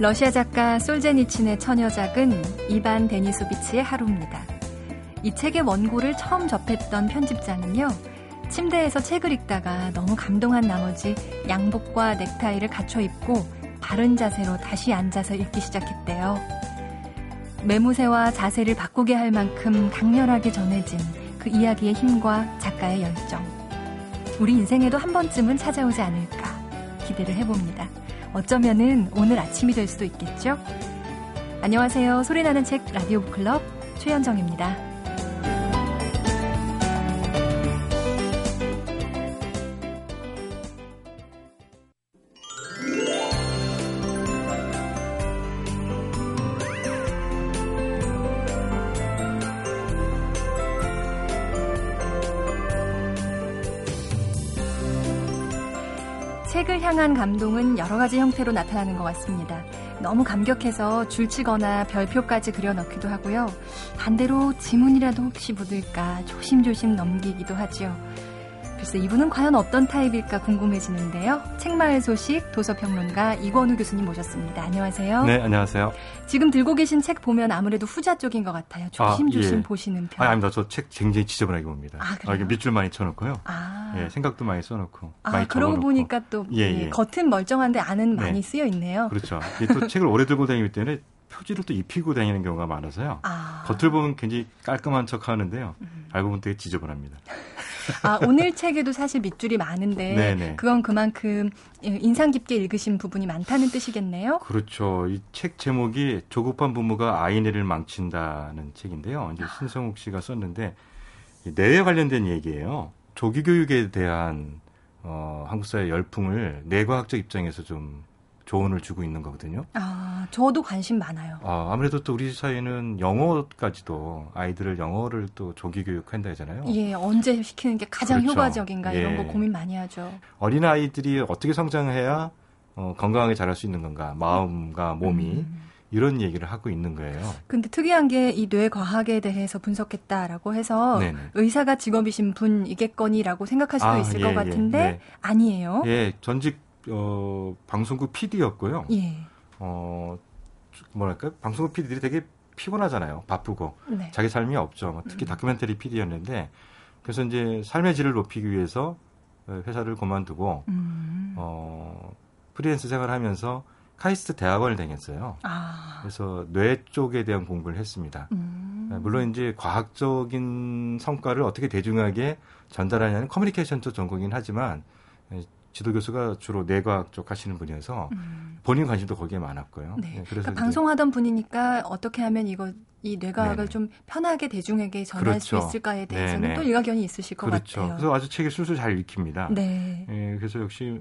러시아 작가 솔제니친의 처녀작은 이반 데니소비치의 하루입니다. 이 책의 원고를 처음 접했던 편집자는요, 침대에서 책을 읽다가 너무 감동한 나머지 양복과 넥타이를 갖춰 입고 바른 자세로 다시 앉아서 읽기 시작했대요. 매무새와 자세를 바꾸게 할 만큼 강렬하게 전해진 그 이야기의 힘과 작가의 열정. 우리 인생에도 한 번쯤은 찾아오지 않을까 기대를 해봅니다. 어쩌면은 오늘 아침이 될 수도 있겠죠? 안녕하세요. 소리나는 책 라디오 클럽 최현정입니다. 향한 감동은 여러 가지 형태로 나타나는 것 같습니다. 너무 감격해서 줄치거나 별표까지 그려넣기도 하고요. 반대로 지문이라도 혹시 묻을까 조심조심 넘기기도 하죠. 글쎄 이분은 과연 어떤 타입일까 궁금해지는데요. 책마을 소식 도서평론가 이권우 교수님 모셨습니다. 안녕하세요. 네, 안녕하세요. 지금 들고 계신 책 보면 아무래도 후자 쪽인 것 같아요. 조심조심 아, 예. 보시는 편. 아, 아닙니다. 저 책 굉장히 지저분하게 봅니다. 아, 그래요? 아, 이게 밑줄 많이 쳐놓고요. 아. 예, 생각도 많이 써놓고. 아, 많이 그러고 보니까 또 예, 예. 겉은 멀쩡한데 안은 네. 많이 쓰여 있네요. 그렇죠. 또 책을 오래 들고 다니기 때문에 표지를 또 입히고 다니는 경우가 많아서요. 아. 겉을 보면 굉장히 깔끔한 척 하는데요. 음. 알고 보면 되게 지저분합니다. 아, 오늘 책에도 사실 밑줄이 많은데 네네. 그건 그만큼 인상 깊게 읽으신 부분이 많다는 뜻이겠네요. 그렇죠. 이 책 제목이 조급한 부모가 아이네를 망친다는 책인데요. 이제 신성욱 씨가 썼는데 뇌에 관련된 얘기예요. 조기 교육에 대한 어, 한국 사회 열풍을 뇌과학적 입장에서 좀 조언을 주고 있는 거거든요. 아, 저도 관심 많아요. 아, 아무래도 또 우리 사회는 영어까지도 아이들을 영어를 또 조기 교육한다 하잖아요. 예, 언제 시키는 게 가장 그렇죠. 효과적인가 이런 예. 거 고민 많이 하죠. 어린 아이들이 어떻게 성장해야 어, 건강하게 자랄 수 있는 건가? 마음과 몸이 음. 이런 얘기를 하고 있는 거예요. 근데 특이한 게 이 뇌 과학에 대해서 분석했다라고 해서 네네. 의사가 직업이신 분이겠거니라고 생각할 수도 아, 있을 예, 것 예. 같은데 예, 네. 아니에요. 예, 전직 어, 방송국 PD였고요. 예. 어, 뭐랄까 방송국 PD들이 되게 피곤하잖아요. 바쁘고 네. 자기 삶이 없죠. 뭐 특히 음. 다큐멘터리 PD였는데 그래서 이제 삶의 질을 높이기 위해서 회사를 그만두고 음. 어, 프리랜서 생활하면서 카이스트 대학원을 다녔어요. 아. 그래서 뇌 쪽에 대한 공부를 했습니다. 음. 물론 이제 과학적인 성과를 어떻게 대중하게 전달하냐는 커뮤니케이션 쪽 전공이긴 하지만 지도 교수가 주로 내과학 쪽 하시는 분이어서 음. 본인 관심도 거기에 많았고요. 네. 네 그래서 그러니까 방송하던 분이니까 어떻게 하면 이거 이 뇌과학을 네네. 좀 편하게 대중에게 전할 그렇죠. 수 있을까에 대해서는 네네. 또 일가견이 있으실 것 그렇죠. 같아요. 그래서 아주 책이 술술 잘 읽힙니다. 네. 예, 그래서 역시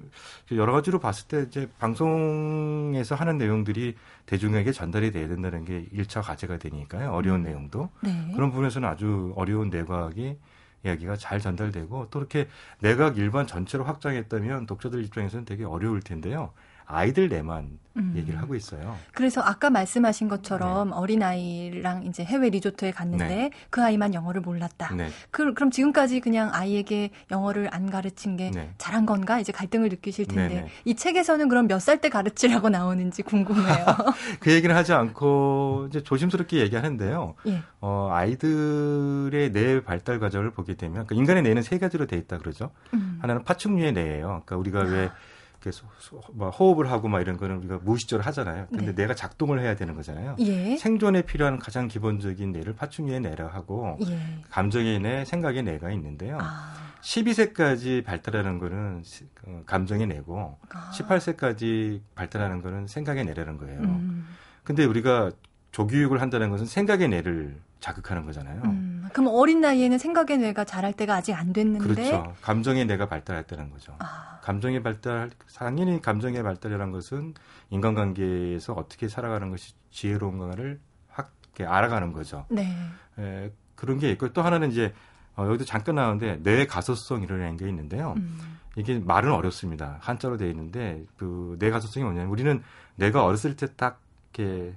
여러 가지로 봤을 때 이제 방송에서 하는 내용들이 대중에게 전달이 돼야 된다는 게 1차 과제가 되니까요. 어려운 음. 내용도. 네. 그런 부분에서는 아주 어려운 뇌과학이 이야기가 잘 전달되고 또 이렇게 내각 일반 전체로 확장했다면 독자들 입장에서는 되게 어려울 텐데요. 아이들 내만 음. 얘기를 하고 있어요. 그래서 아까 말씀하신 것처럼 네. 어린 아이랑 이제 해외 리조트에 갔는데 네. 그 아이만 영어를 몰랐다. 네. 그, 럼 지금까지 그냥 아이에게 영어를 안 가르친 게 네. 잘한 건가 이제 갈등을 느끼실 텐데 네, 네. 이 책에서는 그럼 몇 살 때 가르치라고 나오는지 궁금해요. 그 얘기를 하지 않고 이제 조심스럽게 얘기하는데요. 예. 어, 아이들의 뇌 발달 과정을 보게 되면 그러니까 인간의 뇌는 세 가지로 돼 있다 그러죠. 음. 하나는 파충류의 뇌예요. 그러니까 우리가 왜 아. 그래서 막 호흡을 하고 막 이런 거는 우리가 무의식적으로 하잖아요. 근데 네. 뇌가 작동을 해야 되는 거잖아요. 예. 생존에 필요한 가장 기본적인 뇌를 파충류의 뇌라 하고 예. 감정의 뇌, 생각의 뇌가 있는데요. 아. 12세까지 발달하는 거는 어, 감정의 뇌고 아. 18세까지 발달하는 거는 생각의 뇌라는 거예요. 음. 근데 우리가 조교육을 한다는 것은 생각의 뇌를 자극하는 거잖아요. 음, 그럼 어린 나이에는 생각의 뇌가 자랄 때가 아직 안 됐는데 그렇죠. 감정의 뇌가 발달할 때는 거죠. 아. 감정의 발달 당연히 감정의 발달이라는 것은 인간관계에서 어떻게 살아가는 것이 지혜로운가를 확 알아가는 거죠. 네. 에, 그런 게 있고 또 하나는 이제 어, 여기도 잠깐 나오는데 뇌 가소성이라는 게 있는데요. 음. 이게 말은 어렵습니다. 한자로 되어 있는데 그 뇌 가소성이 뭐냐면 우리는 뇌가 어렸을 때 딱 이렇게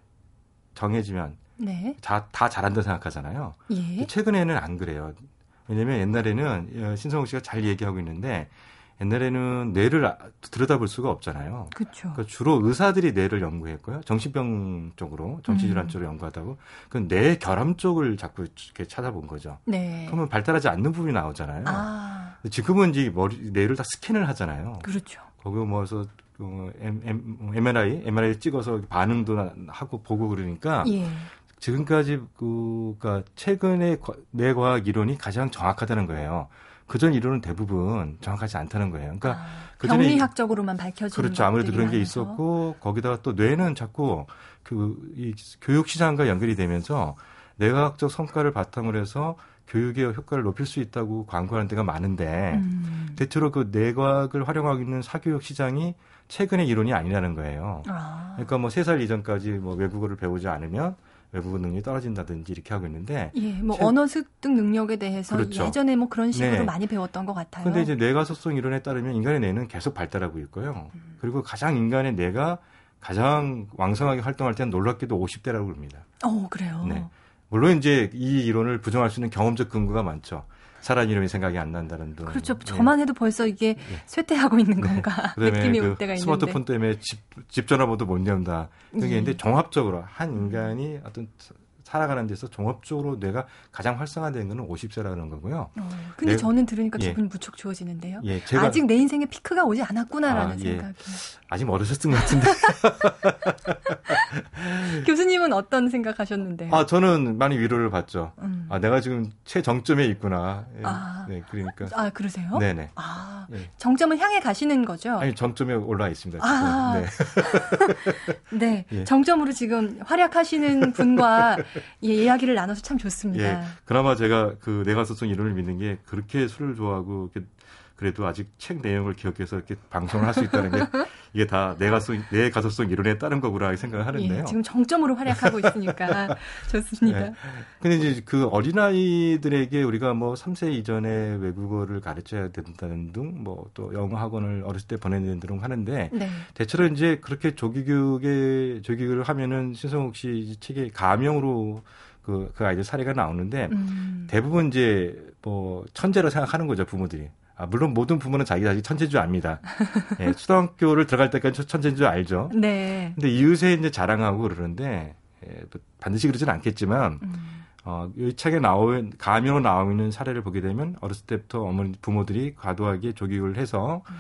정해지면 네. 다, 다 잘한다 생각하잖아요. 예. 최근에는 안 그래요. 왜냐면 옛날에는 어, 신성욱 씨가 잘 얘기하고 있는데 옛날에는 뇌를 아, 들여다볼 수가 없잖아요. 그렇죠. 그러니까 주로 의사들이 뇌를 연구했고요. 정신병 쪽으로, 정신질환 음. 쪽으로 연구하다고 그뇌 결함 쪽을 자꾸 이렇게 찾아본 거죠. 네. 그러면 발달하지 않는 부분이 나오잖아요. 아. 지금은 이제 머리 뇌를 다 스캔을 하잖아요. 그렇죠. 거기 뭐서 어, MRI, MRI 찍어서 반응도 하고 보고 그러니까 예. 지금까지 그, 그니까 최근에 뇌과학 이론이 가장 정확하다는 거예요. 그전 이론은 대부분 정확하지 않다는 거예요. 그러니까 아, 그전에 병리학적으로만 밝혀지는 그렇죠. 아무래도 그런 게 있었고 거기다가 또 뇌는 자꾸 그 이 교육 시장과 연결이 되면서 뇌과학적 성과를 바탕으로 해서 교육의 효과를 높일 수 있다고 광고하는 데가 많은데 음. 대체로 그 뇌과학을 활용하고 있는 사교육 시장이 최근의 이론이 아니라는 거예요. 아. 그러니까 뭐 세 살 이전까지 뭐 외국어를 배우지 않으면 외국어 능력이 떨어진다든지 이렇게 하고 있는데 예, 뭐 제... 언어 습득 능력에 대해서 그렇죠. 예전에 뭐 그런 식으로 네. 많이 배웠던 것 같아요. 근데 이제 뇌가 소성 이론에 따르면 인간의 뇌는 계속 발달하고 있고요. 음. 그리고 가장 인간의 뇌가 가장 왕성하게 활동할 때는 놀랍게도 50대라고 그럽니다. 어, 그래요. 네. 물론 이제 이 이론을 부정할 수 있는 경험적 근거가 많죠. 사람 이름이 생각이 안 난다는 등. 그렇죠. 네. 저만 해도 벌써 이게 네. 쇠퇴하고 있는 네. 건가 느낌이 그 올 때가 있는데. 스마트폰 때문에 집, 집 전화번호 못 연다. 이게 네. 있는데 종합적으로 한 인간이 어떤 살아가는 데서 종합적으로 뇌가 가장 활성화된 거는 50세라는 거고요. 어, 근데 내, 저는 들으니까 예. 기분이 무척 좋아지는데요. 예, 제가, 아직 내 인생의 피크가 오지 않았구나라는 아, 예. 생각이. 아직 어르셨던 것 같은데. 교수님은 어떤 생각하셨는데요? 아 저는 많이 위로를 받죠. 음. 아 내가 지금 최정점에 있구나. 예. 아, 네, 그러니까. 아 그러세요? 네네. 아 예. 정점을 향해 가시는 거죠? 아니 정점에 올라 있습니다. 아, 네. 네. 예. 정점으로 지금 활약하시는 분과 예, 이야기를 나눠서 참 좋습니다. 예, 그나마 제가 그 내가소송 이론을 믿는 게 그렇게 술을 좋아하고 그래도 아직 책 내용을 기억해서 이렇게 방송을 할 수 있다는 게 이게 다 내가소 내 가소성 이론에 따른 거구나 생각을 하는데요. 예, 지금 정점으로 활약하고 있으니까 좋습니다. 네. 근데 이제 그 어린아이들에게 우리가 뭐 3세 이전에 외국어를 가르쳐야 된다는 등 뭐 또 영어 학원을 어렸을 때 보내는 등 하는데 네. 대체로 이제 그렇게 조기 교육에 조기 교육을 하면은 신성욱 씨 책에 가명으로 그, 그 아이들 사례가 나오는데 음. 대부분 이제 뭐 천재로 생각하는 거죠 부모들이. 아, 물론 모든 부모는 자기 자식 천재인 줄 압니다. 예, 초등학교를 들어갈 때까지 천재인 줄 알죠. 네. 근데 이웃에 이제 자랑하고 그러는데 예, 반드시 그러지는 않겠지만 음. 어, 이 책에 나온 가명으로 나오고 있는 사례를 보게 되면 어렸을 때부터 어머니 부모들이 과도하게 조기교육을 해서 음.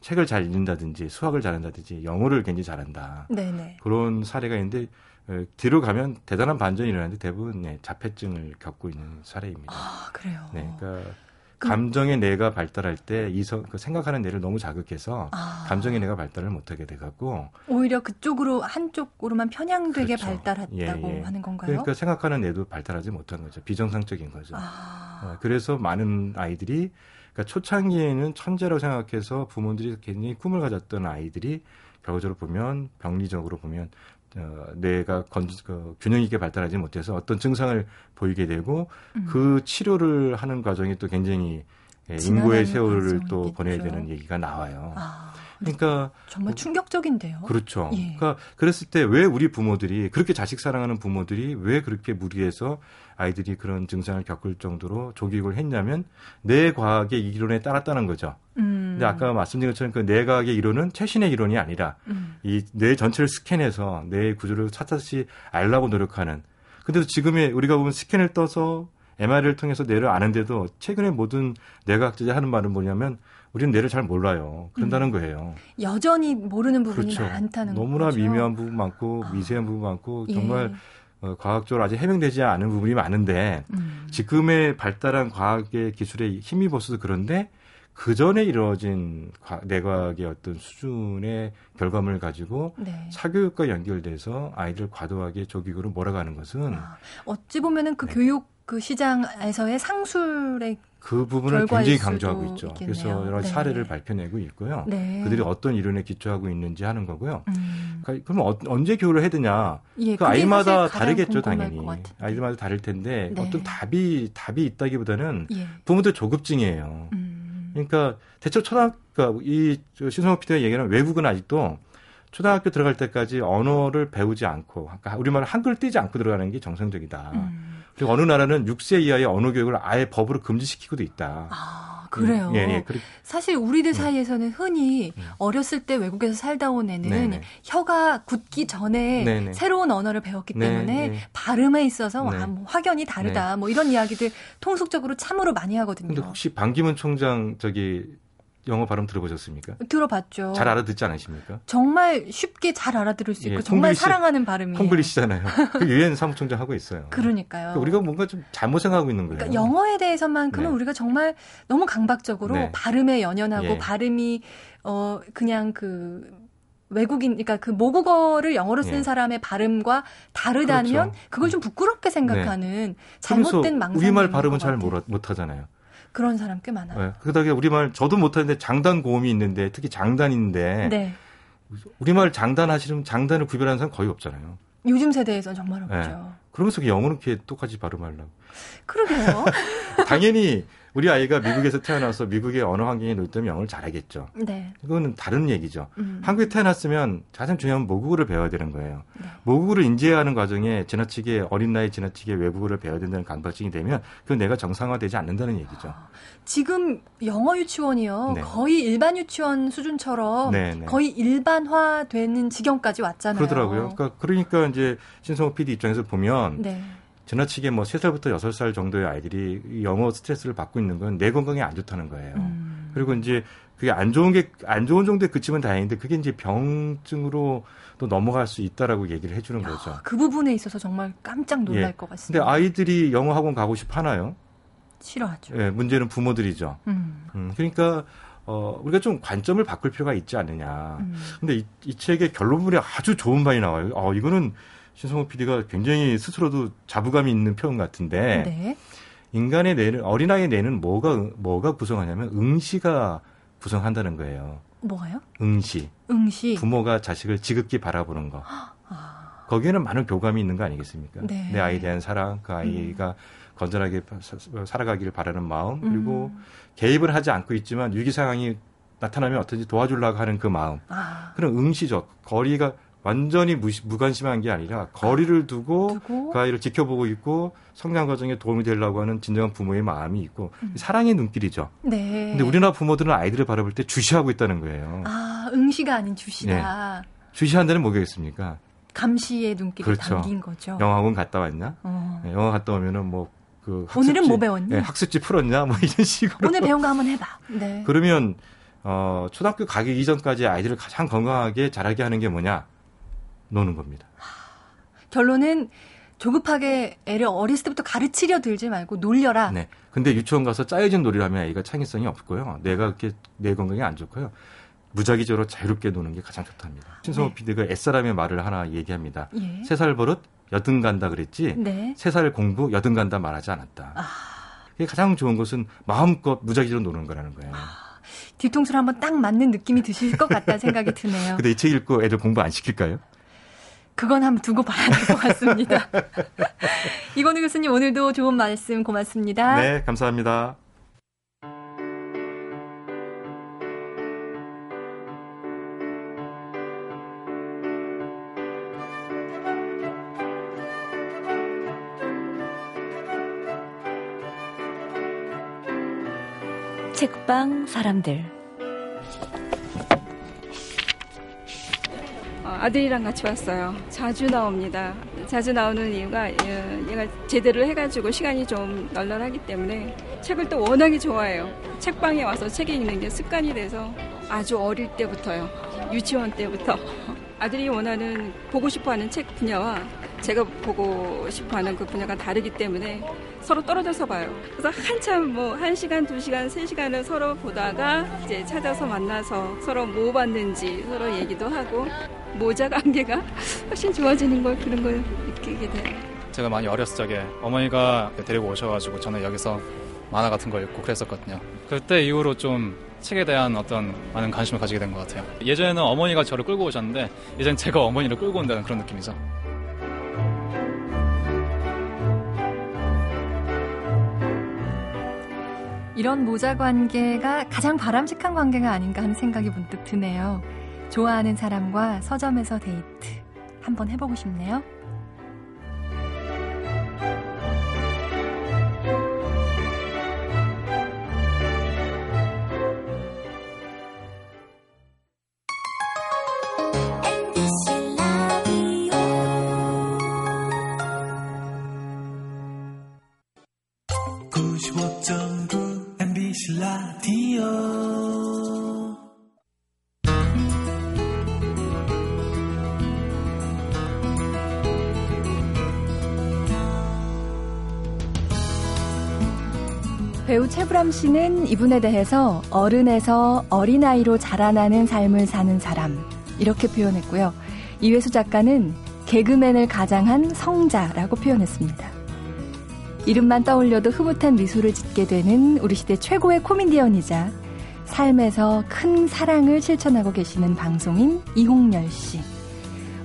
책을 잘 읽는다든지 수학을 잘한다든지 영어를 굉장히 잘한다. 네네. 그런 사례가 있는데 어, 뒤로 가면 대단한 반전이 일어나는데 대부분 네, 자폐증을 겪고 있는 사례입니다. 아 그래요. 네, 그러니까 감정의 뇌가 발달할 때 이성 그 생각하는 뇌를 너무 자극해서 아. 감정의 뇌가 발달을 못하게 돼갖고 오히려 그쪽으로 한쪽으로만 편향되게 그렇죠. 발달했다고 예, 예. 하는 건가요? 그러니까 생각하는 뇌도 발달하지 못한 거죠. 비정상적인 거죠. 아. 어, 그래서 많은 아이들이 그러니까 초창기에는 천재라고 생각해서 부모들이 굉장히 꿈을 가졌던 아이들이 결과적으로 보면 병리적으로 보면 어, 뇌가 건, 그, 균형 있게 발달하지 못해서 어떤 증상을 보이게 되고 음. 그 치료를 하는 과정이 또 굉장히 예, 인고의 세월을 또 있겠죠. 보내야 되는 얘기가 나와요. 아, 그러니까 정말 충격적인데요. 그렇죠. 예. 그러니까 그랬을 때 왜 우리 부모들이 그렇게 자식 사랑하는 부모들이 왜 그렇게 무리해서 아이들이 그런 증상을 겪을 정도로 조기교육을 했냐면 뇌 과학의 이론에 따랐다는 거죠. 음. 근데 아까 말씀드린 것처럼 그 뇌 과학의 이론은 최신의 이론이 아니라 음. 이뇌 전체를 스캔해서 뇌 구조를 차차시 알라고 노력하는. 근데도 지금의 우리가 보면 스캔을 떠서 MRI를 통해서 뇌를 아는데도 최근에 모든 뇌과학자들이 하는 말은 뭐냐면 우리는 뇌를 잘 몰라요. 그런다는 음. 거예요. 여전히 모르는 부분이 그렇죠. 많다는 너무나 거죠. 미묘한 부분 많고 아. 미세한 부분 많고 정말 예. 어, 과학적으로 아직 해명되지 않은 부분이 많은데 음. 지금의 발달한 과학의 기술에 힘입어서 그런데 그 전에 이루어진 내과학의 어떤 수준의 결과물을 가지고 네. 사교육과 연결돼서 아이들 과도하게 조기교로 몰아가는 것은 아, 어찌 보면은 그 네. 교육 그 시장에서의 상술의 그 부분을 굉장히 강조하고 있죠. 있겠네요. 그래서 여러 네. 사례를 발표내고 있고요. 네. 그들이 어떤 이론에 기초하고 있는지 하는 거고요. 음. 그러니까 그럼 어, 언제 교육을 해야 되냐? 예, 그 아이마다 다르겠죠, 당연히. 아이들마다 다를 텐데 네. 어떤 답이 답이 있다기보다는 예. 부모들 조급증이에요. 음. 그러니까 대체 초등학교 그러니까 이 신성호 PD가 얘기하는 외국은 아직도 초등학교 들어갈 때까지 언어를 배우지 않고 그러니까 우리말 한글 띄지 않고 들어가는 게 정상적이다. 음. 그리고 어느 나라는 6세 이하의 언어 교육을 아예 법으로 금지시키고도 있다. 아, 그래요. 예, 예. 사실 우리들 음. 사이에서는 흔히 음. 어렸을 때 외국에서 살다 온 애는 네네. 혀가 굳기 전에 네네. 새로운 언어를 배웠기 때문에 네네. 발음에 있어서 와, 네. 뭐 확연히 다르다. 네. 뭐 이런 이야기들 통속적으로 참으로 많이 하거든요. 근데 혹시 반기문 총장 저기 영어 발음 들어보셨습니까? 들어봤죠. 잘 알아듣지 않으십니까? 정말 쉽게 잘 알아들을 수 있고 예, 정말 콩글리시, 사랑하는 발음이에요. 콩글리시잖아요. 그 유엔 사무총장 하고 있어요. 그러니까요. 그러니까 우리가 뭔가 좀 잘못 생각하고 있는 거예요. 그러니까 영어에 대해서만큼은 네. 우리가 정말 너무 강박적으로 네. 발음에 연연하고 예. 발음이 어 그냥 그 외국인, 그러니까 그 모국어를 영어로 쓴 예. 사람의 발음과 다르다면 그렇죠. 그걸 좀 부끄럽게 생각하는 네. 잘못된 망상. 우리말 발음은 잘 못 하잖아요. 그런 사람 꽤 많아요. 네. 그다음에 우리말 저도 못하는데 장단 고음이 있는데 특히 장단인데 네. 우리말 장단 하시는 장단을 구별하는 사람 거의 없잖아요. 요즘 세대에선 정말 없죠. 네. 그러면서 영어는 이렇게 똑같이 발음하려고. 그러게요. 당연히 우리 아이가 미국에서 태어나서 미국의 언어 환경에 놓였다면 영어를 잘하겠죠. 네. 이거는 다른 얘기죠. 음. 한국에 태어났으면 가장 중요한 모국어를 배워야 되는 거예요. 네. 모국어를 인지하는 과정에 지나치게 어린 나이 지나치게 외국어를 배워야 된다는 강박증이 되면 그건 내가 정상화되지 않는다는 얘기죠. 지금 영어 유치원이요. 네. 거의 일반 유치원 수준처럼 네, 네. 거의 일반화되는 지경까지 왔잖아요. 그러더라고요. 그러니까, 그러니까 이제 신성호 PD 입장에서 보면 네. 지나치게 뭐 3살부터 6살 정도의 아이들이 영어 스트레스를 받고 있는 건 내 건강에 안 좋다는 거예요. 음. 그리고 이제 그게 안 좋은 게 안 좋은 정도에 그치면 다행인데 그게 이제 병증으로 또 넘어갈 수 있다라고 얘기를 해주는 야, 거죠. 그 부분에 있어서 정말 깜짝 놀랄 예. 것 같습니다. 근데 아이들이 영어 학원 가고 싶어 하나요? 싫어하죠. 예, 문제는 부모들이죠. 음. 음 그러니까 어, 우리가 좀 관점을 바꿀 필요가 있지 않느냐. 음. 근데 이, 이 책의 결론물이 아주 좋은 말이 나와요. 어, 이거는 신성욱 PD가 굉장히 스스로도 자부감이 있는 표현 같은데 네. 인간의 뇌는 어린아이의 뇌는 뭐가 뭐가 구성하냐면 응시가 구성한다는 거예요. 뭐가요? 응시. 응시. 부모가 자식을 지극히 바라보는 거. 아. 거기에는 많은 교감이 있는 거 아니겠습니까? 네. 내 아이에 대한 사랑, 그 아이가 음. 건전하게 살아가기를 바라는 마음, 그리고 음. 개입을 하지 않고 있지만 위기 상황이 나타나면 어떤지 도와주려고 하는 그 마음. 아. 그런 응시죠. 거리가 완전히 무시, 무관심한 게 아니라 거리를 두고, 두고, 그 아이를 지켜보고 있고 성장 과정에 도움이 되려고 하는 진정한 부모의 마음이 있고 음. 사랑의 눈길이죠. 네. 근데 우리나라 부모들은 아이들을 바라볼 때 주시하고 있다는 거예요. 아, 응시가 아닌 주시다. 네. 주시한다는 뭐겠습니까? 감시의 눈길이 그렇죠. 담긴 거죠. 영어학원 갔다 왔냐? 어. 네, 영어 갔다 오면은 뭐그 학습지, 오늘은 뭐 배웠니? 네, 학습지 풀었냐? 뭐 이런 식으로. 오늘 배운 거 한번 해봐. 네. 그러면 어, 초등학교 가기 이전까지 아이들을 가장 건강하게 자라게 하는 게 뭐냐? 노는 겁니다. 결론은 조급하게 애를 어렸을 때부터 가르치려 들지 말고 놀려라. 네. 근데 유치원 가서 짜여진 놀이를 하면 아이가 창의성이 없고요. 내가 그렇게 내 건강에 안 좋고요. 무작위적으로 자유롭게 노는 게 가장 좋답니다. 신성호 네. PD가 옛사람의 말을 하나 얘기합니다. 예. 세살 버릇 여든 간다 그랬지. 네. 세살 공부 여든 간다 말하지 않았다. 아. 이게 가장 좋은 것은 마음껏 무작위로 노는 거라는 거예요. 아. 뒤통수를 한번 딱 맞는 느낌이 드실 것 같다 생각이 드네요. 근데 이 책 읽고 애들 공부 안 시킬까요? 그건 한번 두고 봐야 될 것 같습니다. 이건우 교수님 오늘도 좋은 말씀 고맙습니다. 네, 감사합니다. 책방 사람들 아들이랑 같이 왔어요. 자주 나옵니다. 자주 나오는 이유가 얘가 제대로 해가지고 시간이 좀 널널하기 때문에 책을 또 워낙에 좋아해요. 책방에 와서 책 읽는 게 습관이 돼서 아주 어릴 때부터요. 유치원 때부터 아들이 원하는 보고 싶어하는 책 분야와 제가 보고 싶어하는 그 분야가 다르기 때문에 서로 떨어져서 봐요. 그래서 한참 뭐 한 시간, 두 시간, 세 시간을 서로 보다가 이제 찾아서 만나서 서로 뭐 봤는지 서로 얘기도 하고 모자 관계가 훨씬 좋아지는 걸 그런 걸 느끼게 돼요. 제가 많이 어렸을 적에 어머니가 데리고 오셔가지고 저는 여기서 만화 같은 거 읽고 그랬었거든요. 그때 이후로 좀 책에 대한 어떤 많은 관심을 가지게 된 것 같아요. 예전에는 어머니가 저를 끌고 오셨는데 이젠 제가 어머니를 끌고 온다는 그런 느낌이죠. 이런 모자 관계가 가장 바람직한 관계가 아닌가 하는 생각이 문득 드네요. 좋아하는 사람과 서점에서 데이트 한번 해보고 싶네요. 최불암 씨는 이분에 대해서 어른에서 어린아이로 자라나는 삶을 사는 사람 이렇게 표현했고요. 이회수 작가는 개그맨을 가장한 성자라고 표현했습니다. 이름만 떠올려도 흐뭇한 미소를 짓게 되는 우리 시대 최고의 코미디언이자 삶에서 큰 사랑을 실천하고 계시는 방송인 이홍열 씨.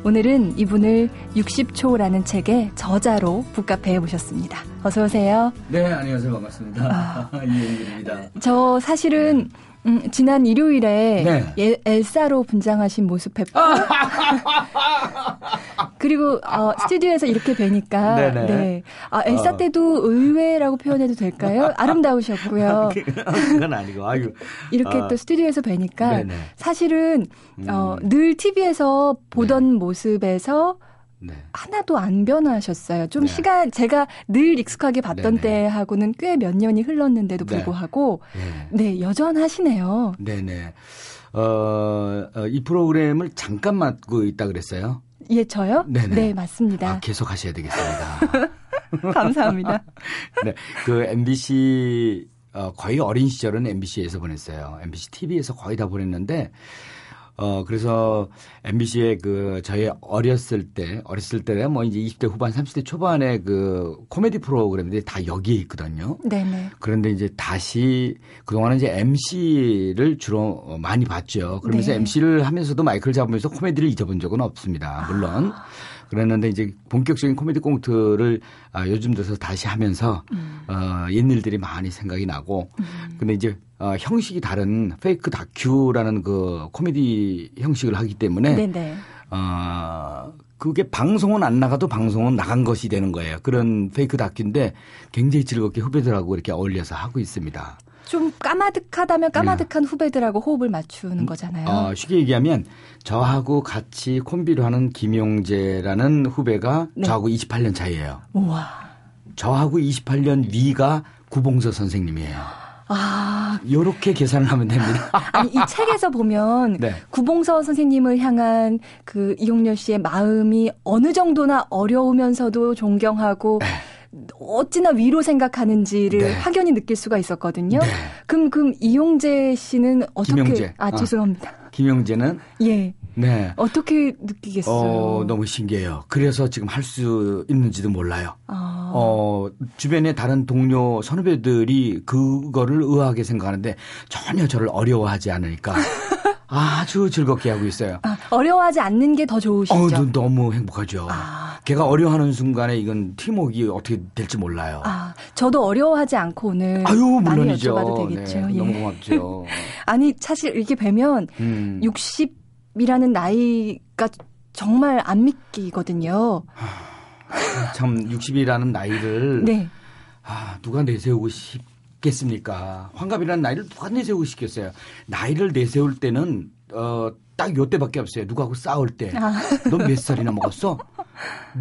오늘은 이분을 60초라는 책의 저자로 북카페에 모셨습니다. 어서 오세요. 네, 안녕하세요. 반갑습니다. 아, 이홍길입니다. 저 사실은 음, 지난 일요일에 네. 예, 엘사로 분장하신 모습 뵙고 그리고 어, 스튜디오에서 이렇게 뵈니까 네네. 네. 아, 엘사 어. 때도 의외라고 표현해도 될까요? 아름다우셨고요. 그건 아니고 아유. 이렇게 어. 또 스튜디오에서 뵈니까 네네. 사실은 어, 음. 늘 TV에서 보던 네. 모습에서 네. 하나도 안 변하셨어요. 좀 네. 시간 제가 늘 익숙하게 봤던 네네. 때하고는 꽤 몇 년이 흘렀는데도 네. 불구하고 네, 네 여전하시네요. 네네. 어, 어, 이 프로그램을 잠깐 맡고 있다 그랬어요. 예, 저요? 네네. 네, 맞습니다. 아, 계속 하셔야 되겠습니다. 감사합니다. 네, 그 MBC 어, 거의 어린 시절은 MBC에서 보냈어요. MBC TV에서 거의 다 보냈는데 어, 그래서 MBC의 그 저희 어렸을 때, 어렸을 때에 뭐 이제 20대 후반, 30대 초반에 그 코미디 프로그램들이 다 여기에 있거든요. 네네. 그런데 이제 다시 그동안은 이제 MC를 주로 많이 봤죠. 그러면서 네. MC를 하면서도 마이크를 잡으면서 코미디를 잊어본 적은 없습니다. 물론. 아. 그랬는데 이제 본격적인 코미디 꽁트를 아, 요즘 들어서 다시 하면서 음. 어, 옛일들이 많이 생각이 나고 음. 근데 이제 어, 형식이 다른 페이크 다큐라는 그 코미디 형식을 하기 때문에 네네. 어, 그게 방송은 안 나가도 방송은 나간 것이 되는 거예요. 그런 페이크 다큐인데 굉장히 즐겁게 후배들하고 이렇게 어울려서 하고 있습니다. 좀 까마득하다면 까마득한 네. 후배들하고 호흡을 맞추는 거잖아요. 어, 쉽게 얘기하면 저하고 같이 콤비를 하는 김용재라는 후배가 네. 저하고 28년 차이예요. 우와. 저하고 28년 위가 구봉서 선생님이에요. 아. 요렇게 계산을 하면 됩니다. 아니, 이 책에서 보면 네. 구봉서 선생님을 향한 그 이용렬 씨의 마음이 어느 정도나 어려우면서도 존경하고 네. 어찌나 위로 생각하는지를 네. 확연히 느낄 수가 있었거든요. 네. 그럼 그럼 이용재 씨는 어떻게 김용재. 아, 아 죄송합니다. 김용재는 예. 네. 어떻게 느끼겠어요? 어, 너무 신기해요. 그래서 지금 할 수 있는지도 몰라요. 아. 어, 주변에 다른 동료 선후배들이 그거를 의아하게 생각하는데 전혀 저를 어려워하지 않으니까 아주 즐겁게 하고 있어요. 아, 어려워하지 않는 게 더 좋으시죠? 어, 너무 행복하죠. 아. 걔가 어려워하는 순간에 이건 팀워크가 어떻게 될지 몰라요. 아, 저도 어려워하지 않고 오늘 아유, 물론이죠. 많이 여쭤봐도 되겠죠. 네, 예. 너무 고맙죠. 아니 사실 이렇게 뵈면 음. 60이라는 나이가 정말 안 믿기거든요. 참 60이라는 나이를 네. 아, 누가 내세우고 싶 겠습니까? 환갑이라는 나이를 누가 내세우고 싶겠어요? 나이를 내세울 때는 어, 딱 요때밖에 없어요. 누구하고 싸울 때. 아. 넌몇 살이나 먹었어?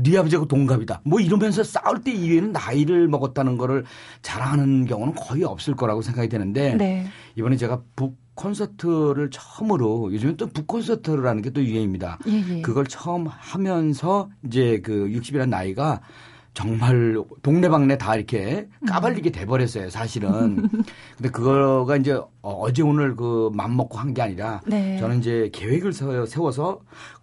네 아버지하고 동갑이다. 뭐 이러면서 싸울 때 이외에는 나이를 먹었다는 거를 자랑하는 경우는 거의 없을 거라고 생각이 되는데 네. 이번에 제가 북 콘서트를 처음으로 요즘은 또북 콘서트라는 게 또 유행입니다. 예, 예. 그걸 처음 하면서 이제 그 60이라는 나이가 정말 동네방네 다 이렇게 까발리게 돼버렸어요, 사실은. 근데 그거가 이제 어제 오늘 그 맘 먹고 한 게 아니라 네. 저는 이제 계획을 세워서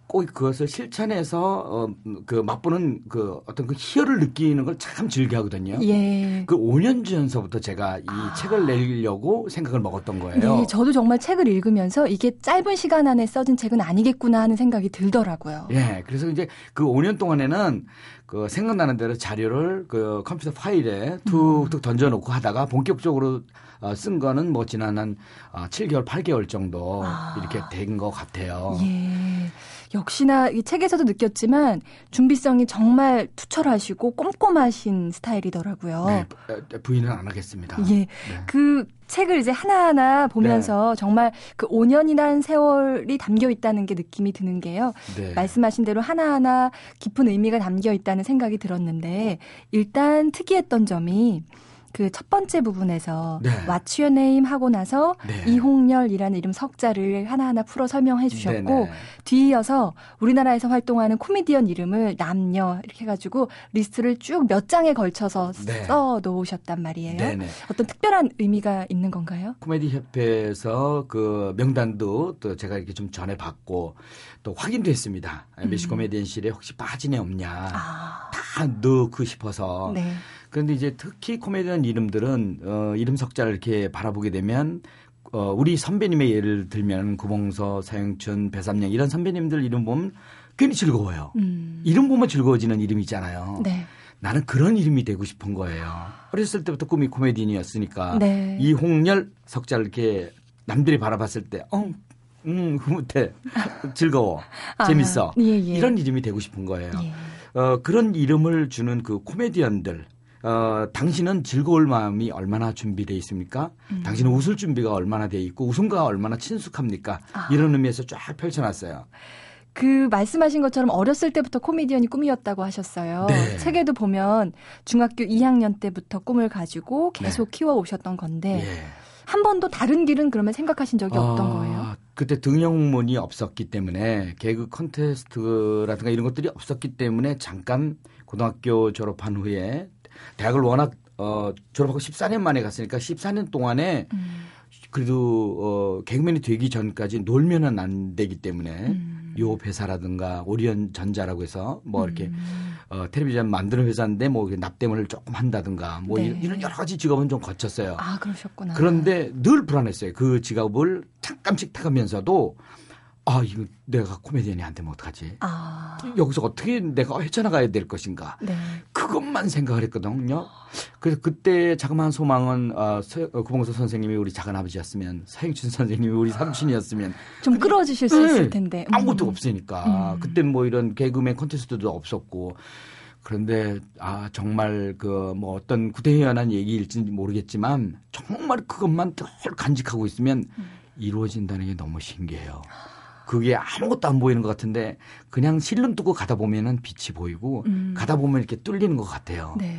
꼭 그것을 실천해서 어, 그 맛보는 그 어떤 그 희열을 느끼는 걸 참 즐겨하거든요. 예. 그 5년 전서부터 제가 이 아. 책을 내려고 생각을 먹었던 거예요. 네, 저도 정말 책을 읽으면서 이게 짧은 시간 안에 써진 책은 아니겠구나 하는 생각이 들더라고요. 예. 그래서 이제 그 5년 동안에는 그 생각나는 대로 자료를 그 컴퓨터 파일에 툭툭 던져놓고 하다가 본격적으로 어, 쓴 거는 뭐 지난 한 7개월, 어, 8개월 정도 아. 이렇게 된 것 같아요. 예. 역시나 이 책에서도 느꼈지만 준비성이 정말 투철하시고 꼼꼼하신 스타일이더라고요. 네, 부인은 안 하겠습니다. 예. 네. 그 책을 이제 하나하나 보면서 네. 정말 그 5년이라는 세월이 담겨 있다는 게 느낌이 드는 게요. 네. 말씀하신 대로 하나하나 깊은 의미가 담겨 있다는 생각이 들었는데 일단 특이했던 점이 그 첫 번째 부분에서 네. What's your name 하고 나서 네. 이홍렬이라는 이름 석자를 하나하나 풀어 설명해 주셨고 네네. 뒤이어서 우리나라에서 활동하는 코미디언 이름을 남녀 이렇게 해가지고 리스트를 쭉 몇 장에 걸쳐서 네. 써 놓으셨단 말이에요. 네네. 어떤 특별한 의미가 있는 건가요? 코미디 협회에서 그 명단도 또 제가 이렇게 좀 전해 받고 또 확인도 했습니다. MBC 음. 코미디언실에 혹시 빠진 애 없냐 아. 다 넣고 싶어서. 네. 그런데 이제 특히 코미디언 이름들은 어, 이름 석자를 이렇게 바라보게 되면 어, 우리 선배님의 예를 들면 구봉서, 사영춘, 배삼영 이런 선배님들 이름 보면 괜히 즐거워요. 음. 이름 보면 즐거워지는 이름이잖아요. 네. 나는 그런 이름이 되고 싶은 거예요. 어렸을 때부터 꿈이 코미디언이었으니까 네. 이홍렬 석자를 이렇게 남들이 바라봤을 때, 어, 음, 흐뭇해, 즐거워, 아, 재밌어 예, 예. 이런 이름이 되고 싶은 거예요. 예. 어, 그런 이름을 주는 그 코미디언들 어, 당신은 즐거울 마음이 얼마나 준비되어 있습니까? 음. 당신은 웃을 준비가 얼마나 되어 있고 웃음과 얼마나 친숙합니까? 아. 이런 의미에서 쫙 펼쳐놨어요. 그 말씀하신 것처럼 어렸을 때부터 코미디언이 꿈이었다고 하셨어요. 네. 책에도 보면 중학교 2학년 때부터 꿈을 가지고 계속 네. 키워 오셨던 건데 예. 한 번도 다른 길은 그러면 생각하신 적이 없던 아, 거예요? 그때 등용문이 없었기 때문에 개그 컨테스트라든가 이런 것들이 없었기 때문에 잠깐 고등학교 졸업한 후에 대학을 워낙 어, 졸업하고 14년 만에 갔으니까 14년 동안에 음. 그래도 어, 개그맨이 되기 전까지 놀면은 안 되기 때문에 음. 요 회사라든가 오리온 전자라고 해서 뭐 이렇게 음. 어, 텔레비전 만드는 회사인데 뭐 납땜을 조금 한다든가 뭐 네. 이런 여러 가지 직업은 좀 거쳤어요. 아 그러셨구나. 그런데 늘 불안했어요. 그 직업을 잠깐씩 택하면서도 아, 이거 내가 코미디언이 안 되면 어떡하지? 아. 여기서 어떻게 내가 헤쳐나가야 될 것인가? 네. 그것만 생각을 했거든요. 그래서 그때 자그마한 소망은 어, 어, 구봉서 선생님이 우리 작은 아버지였으면 서영춘 선생님이 우리 삼촌이었으면 좀 끌어주실 수 네. 있을 텐데 음. 아무것도 없으니까 음. 그때는 뭐 이런 개그맨 콘테스트도 없었고 그런데 아 정말 그 뭐 어떤 구태연한 얘기일지 모르겠지만 정말 그것만 늘 간직하고 있으면 음. 이루어진다는 게 너무 신기해요. 그게 아무것도 안 보이는 것 같은데 그냥 실눈 뜨고 가다 보면은 빛이 보이고 음. 가다 보면 이렇게 뚫리는 것 같아요. 네.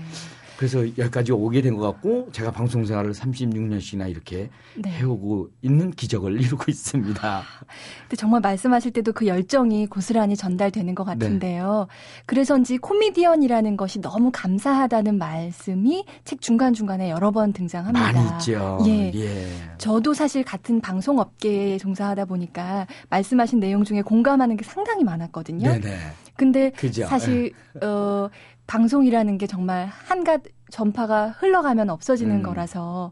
그래서 여기까지 오게 된 것 같고 제가 방송 생활을 36년씩이나 이렇게 네. 해오고 있는 기적을 이루고 있습니다. 근데 정말 말씀하실 때도 그 열정이 고스란히 전달되는 것 같은데요. 네. 그래서인지 코미디언이라는 것이 너무 감사하다는 말씀이 책 중간 중간에 여러 번 등장합니다. 많이 있죠. 예. 예. 저도 사실 같은 방송 업계에 종사하다 보니까 말씀하신 내용 중에 공감하는 게 상당히 많았거든요. 네네. 근데 그죠. 사실 예. 어 방송이라는 게 정말 한갓 전파가 흘러가면 없어지는 음. 거라서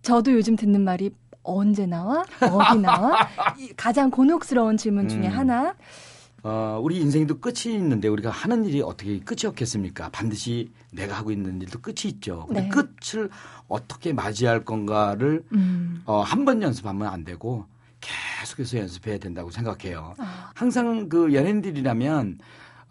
저도 요즘 듣는 말이 언제 나와? 어디 나와? 가장 곤혹스러운 질문 중에 음. 하나. 어, 우리 인생도 끝이 있는데 우리가 하는 일이 어떻게 끝이 없겠습니까? 반드시 내가 하고 있는 일도 끝이 있죠. 근데 네. 끝을 어떻게 맞이할 건가를 음. 어, 한 번 연습하면 안 되고 계속해서 연습해야 된다고 생각해요. 아. 항상 그 연예인들이라면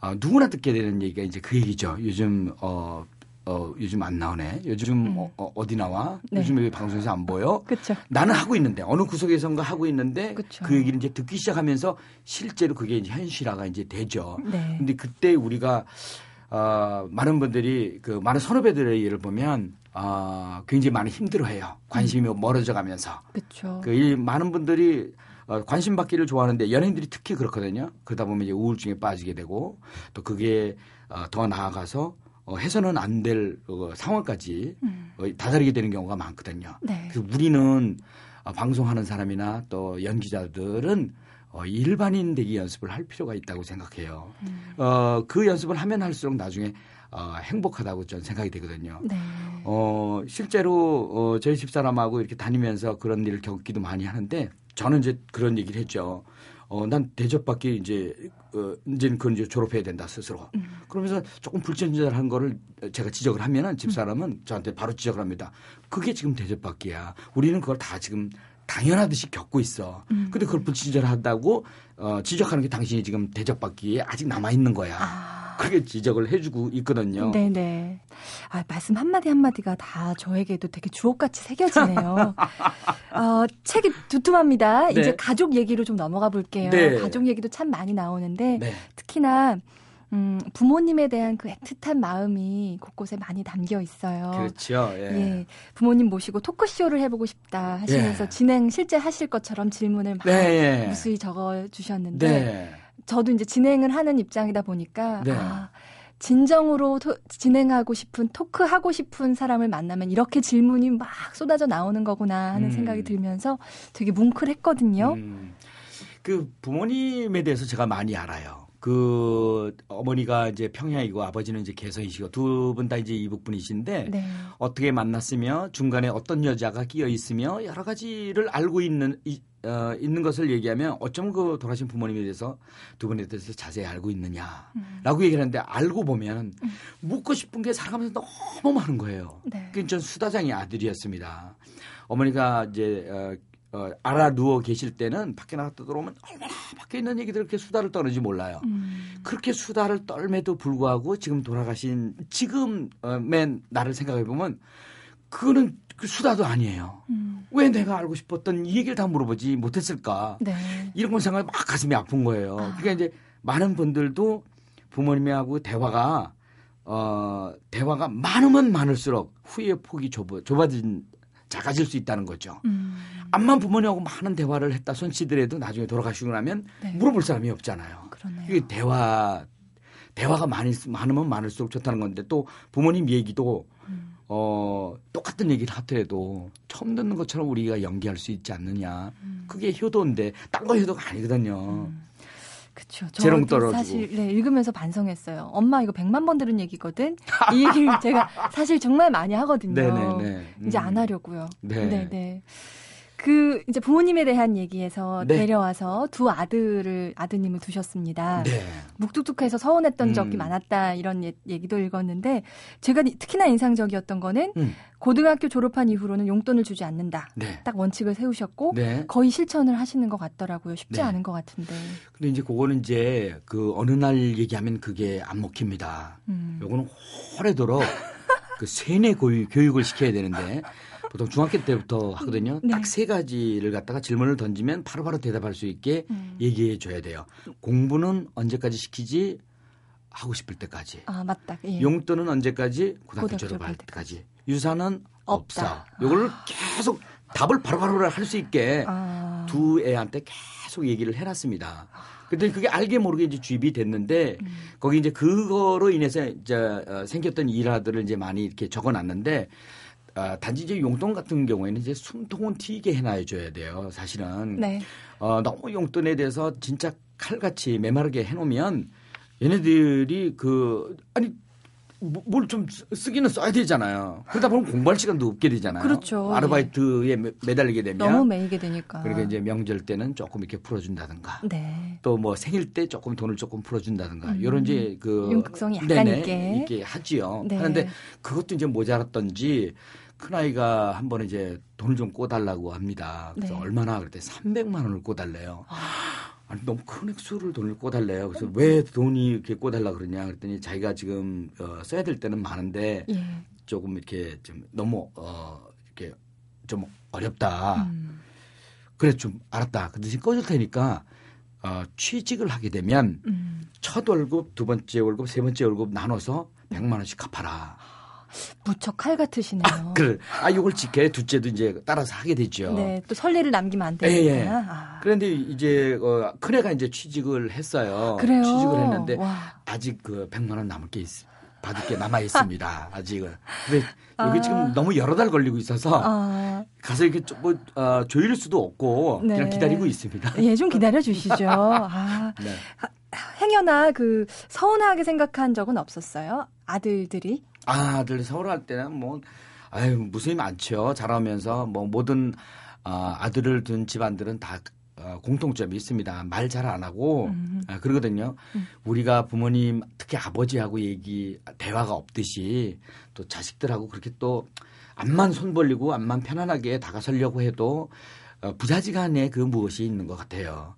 어, 누구나 듣게 되는 얘기가 이제 그 얘기죠. 요즘 어, 어, 요즘 안 나오네. 요즘 음. 어, 어, 디 나와? 네. 요즘 왜 방송에서 안 보여? 그쵸. 나는 하고 있는데 어느 구석에선가 하고 있는데 그쵸. 그 얘기를 이제 듣기 시작하면서 실제로 그게 이제 현실화가 이제 되죠. 네. 근데 그때 우리가 어, 많은 분들이 그 많은 선후배들의 예를 보면 어, 굉장히 많이 힘들어해요. 관심이 음. 멀어져 가면서. 그렇죠. 그 많은 분들이 어, 관심 받기를 좋아하는데 연예인들이 특히 그렇거든요. 그러다 보면 이제 우울증에 빠지게 되고 또 그게 어, 더 나아가서 어, 해서는 안 될 어, 상황까지 음. 어, 다다르게 되는 경우가 많거든요. 네. 그래서 우리는 어, 방송하는 사람이나 또 연기자들은 어, 일반인 되기 연습을 할 필요가 있다고 생각해요. 음. 어, 그 연습을 하면 할수록 나중에 어, 행복하다고 저는 생각이 되거든요. 네. 어, 실제로 어, 저희 집사람하고 이렇게 다니면서 그런 일을 겪기도 많이 하는데 저는 이제 그런 얘기를 했죠. 어, 난 대접받기 이제, 어, 이제는 그건 이제 졸업해야 된다, 스스로. 음. 그러면서 조금 불친절한 거를 제가 지적을 하면은 집사람은 음. 저한테 바로 지적을 합니다. 그게 지금 대접받기야. 우리는 그걸 다 지금 당연하듯이 겪고 있어. 음. 근데 그걸 불친절하다고 어, 지적하는 게 당신이 지금 대접받기에 아직 남아 있는 거야. 아. 크게 지적을 해주고 있거든요. 네네. 아, 말씀 한마디 한마디가 다 저에게도 되게 주옥같이 새겨지네요. 어, 책이 두툼합니다. 네. 이제 가족 얘기로 좀 넘어가 볼게요. 네. 가족 얘기도 참 많이 나오는데 네. 특히나 음, 부모님에 대한 그 애틋한 마음이 곳곳에 많이 담겨 있어요. 그렇죠. 예. 예. 부모님 모시고 토크쇼를 해보고 싶다 하시면서 예. 진행 실제 하실 것처럼 질문을 막 네, 예. 무수히 적어 주셨는데 네. 저도 이제 진행을 하는 입장이다 보니까 네. 아, 진정으로 토, 진행하고 싶은 토크하고 싶은 사람을 만나면 이렇게 질문이 막 쏟아져 나오는 거구나 하는 음. 생각이 들면서 되게 뭉클했거든요. 음. 그 부모님에 대해서 제가 많이 알아요. 그 어머니가 이제 평양이고 아버지는 이제 개성이시고 두 분 다 이제 이북 분이신데 네. 어떻게 만났으며 중간에 어떤 여자가 끼어 있으며 여러 가지를 알고 있는 이, 어, 있는 것을 얘기하면 어쩜 그 돌아가신 부모님에 대해서 두 분에 대해서 자세히 알고 있느냐라고 음. 얘기를 하는데 알고 보면 음. 묻고 싶은 게 살아가면서 너무 많은 거예요. 네. 그전 수다장의 아들이었습니다. 어머니가 이제 어, 어, 알아 누워 계실 때는 밖에 나갔다 들어오면 얼마나 밖에 있는 얘기들 이렇게 수다를 떠는지 몰라요. 음. 그렇게 수다를 떨매도 불구하고 지금 돌아가신 지금의 나를 생각해 보면 그거는 그 수다도 아니에요. 음. 왜 내가 알고 싶었던 이 얘기를 다 물어보지 못했을까? 네. 이런 걸 생각하면 막 가슴이 아픈 거예요. 아. 그러니까 이제 많은 분들도 부모님하고 대화가 어 대화가 많으면 많을수록 후회 폭이 좁아, 좁아진 작아질 수 있다는 거죠. 음. 암만 부모님하고 많은 대화를 했다 손치더라도 나중에 돌아가시고 나면 네. 물어볼 사람이 없잖아요. 그러네요. 이게 대화 대화가 많이 많으면 많을수록 좋다는 건데 또 부모님 얘기도 음. 어 똑같은 얘기를 하더라도 처음 듣는 것처럼 우리가 연기할 수 있지 않느냐. 음. 그게 효도인데 딴 거 효도가 아니거든요. 음. 그렇죠. 재롱 떨어지고. 사실 네, 읽으면서 반성했어요. 엄마 이거 100만 번 들은 얘기거든. 이 얘기를 제가 사실 정말 많이 하거든요. 네네네. 음. 이제 안 하려고요. 네. 네네. 그 이제 부모님에 대한 얘기에서 네. 내려와서 두 아들을 아드님을 두셨습니다. 네. 묵뚝뚝해서 서운했던 음. 적이 많았다 이런 예, 얘기도 읽었는데 제가 특히나 인상적이었던 거는 음. 고등학교 졸업한 이후로는 용돈을 주지 않는다. 네. 딱 원칙을 세우셨고 네. 거의 실천을 하시는 것 같더라고요. 쉽지 네. 않은 것 같은데. 근데 이제 그거는 이제 그 어느 날 얘기하면 그게 안 먹힙니다. 음. 요거는 오래도록 그 세뇌 교육을 시켜야 되는데 보통 중학교 때부터 하거든요. 네. 딱세 가지를 갖다가 질문을 던지면 바로 바로 대답할 수 있게 음. 얘기해 줘야 돼요. 공부는 언제까지 시키지? 하고 싶을 때까지. 아, 맞다. 예. 용돈은 언제까지? 고등학교, 졸업할 때까지. 유산은 없다. 이거를 아. 계속 답을 바로 바로 할수 있게 아. 두 애한테 계속 얘기를 해놨습니다. 근데 그게 알게 모르게 이제 주입이 됐는데 음. 거기 이제 그거로 인해서 이제 어, 생겼던 일화들을 이제 많이 이렇게 적어놨는데 아, 단지 이제 용돈 같은 경우에는 이제 숨통은 튀게 해놔줘야 돼요. 사실은 네. 어, 너무 용돈에 대해서 진짜 칼같이 메마르게 해놓으면 얘네들이 그 아니 뭐, 뭘좀 쓰기는 써야 되잖아요. 그러다 보면 공부할 시간도 없게 되잖아요. 그렇죠. 아르바이트에 예. 매달리게 되면 너무 매이게 되니까. 그러니까 이제 명절 때는 조금 이렇게 풀어준다든가. 네. 또 뭐 생일 때 조금 돈을 조금 풀어준다든가. 음. 이런 이제 그 융극성이 약간 네네, 있게 있게 하지요. 네. 하는데 그것도 이제 모자랐던지 큰아이가 한 번 이제 돈을 좀 꿔달라고 합니다. 그래서 네. 얼마나 그랬더니 300만 원을 꿔달래요. 아. 아니, 너무 큰 액수를 돈을 꿔달래요. 그래서 음. 왜 돈이 이렇게 꿔달라 그러냐 그랬더니 자기가 지금 어, 써야 될 때는 많은데 예. 조금 이렇게 좀 너무 어, 이렇게 좀 어렵다. 음. 그래 좀 알았다. 그 대신 꺼줄 테니까 어, 취직을 하게 되면 음. 첫 월급, 두 번째 월급, 세 번째 월급 나눠서 100만 원씩 갚아라. 무척 칼 같으시네요. 아, 그래. 아, 이걸 지켜야 둘째도 이제 따라서 하게 되죠. 네. 또 설례를 남기면 안 되니까. 예, 예. 아. 그런데 이제 어, 큰애가 이제 취직을 했어요. 그래요? 취직을 했는데 와. 아직 그 100만 원 남을 게 있, 받을 게 남아 있습니다. 아직은. 근데 여기 아. 지금 너무 여러 달 걸리고 있어서 아. 가서 이렇게 좀 뭐, 어, 조일 수도 없고 네. 그냥 기다리고 있습니다. 예, 좀 기다려 주시죠. 아. 네. 행여나 그 서운하게 생각한 적은 없었어요? 아들들이? 아, 아들 서울 할 때는 뭐, 아유, 무수히 많죠. 자라면서 뭐 모든 어, 아들을 둔 집안들은 다 어, 공통점이 있습니다. 말 잘 안 하고 음. 아, 그러거든요. 음. 우리가 부모님 특히 아버지하고 얘기 대화가 없듯이 또 자식들하고 그렇게 또 앞만 손 벌리고 앞만 편안하게 다가서려고 해도 어, 부자지간에 그 무엇이 있는 것 같아요.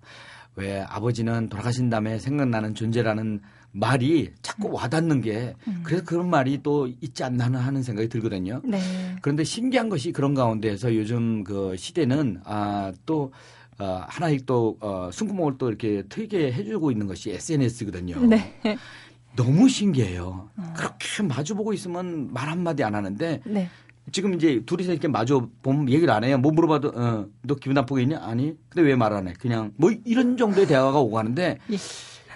왜 아버지는 돌아가신 다음에 생각나는 존재라는 말이 자꾸 음. 와닿는 게 음. 그래서 그런 말이 또 있지 않나 하는 생각이 들거든요. 네. 그런데 신기한 것이 그런 가운데에서 요즘 그 시대는 아또 어, 하나의 또 어, 숨구멍을 또 이렇게 트게 해주고 있는 것이 SNS거든요. 네. 너무 신기해요. 어. 그렇게 마주보고 있으면 말 한마디 안 하는데 네. 지금 이제 둘이서 이렇게 마주 보면 얘기를 안 해요. 뭐 물어봐도 어, 너 기분 나쁘게 있냐? 아니. 근데 왜 말 안 해? 그냥 뭐 이런 정도의 대화가 오고 가는데 예.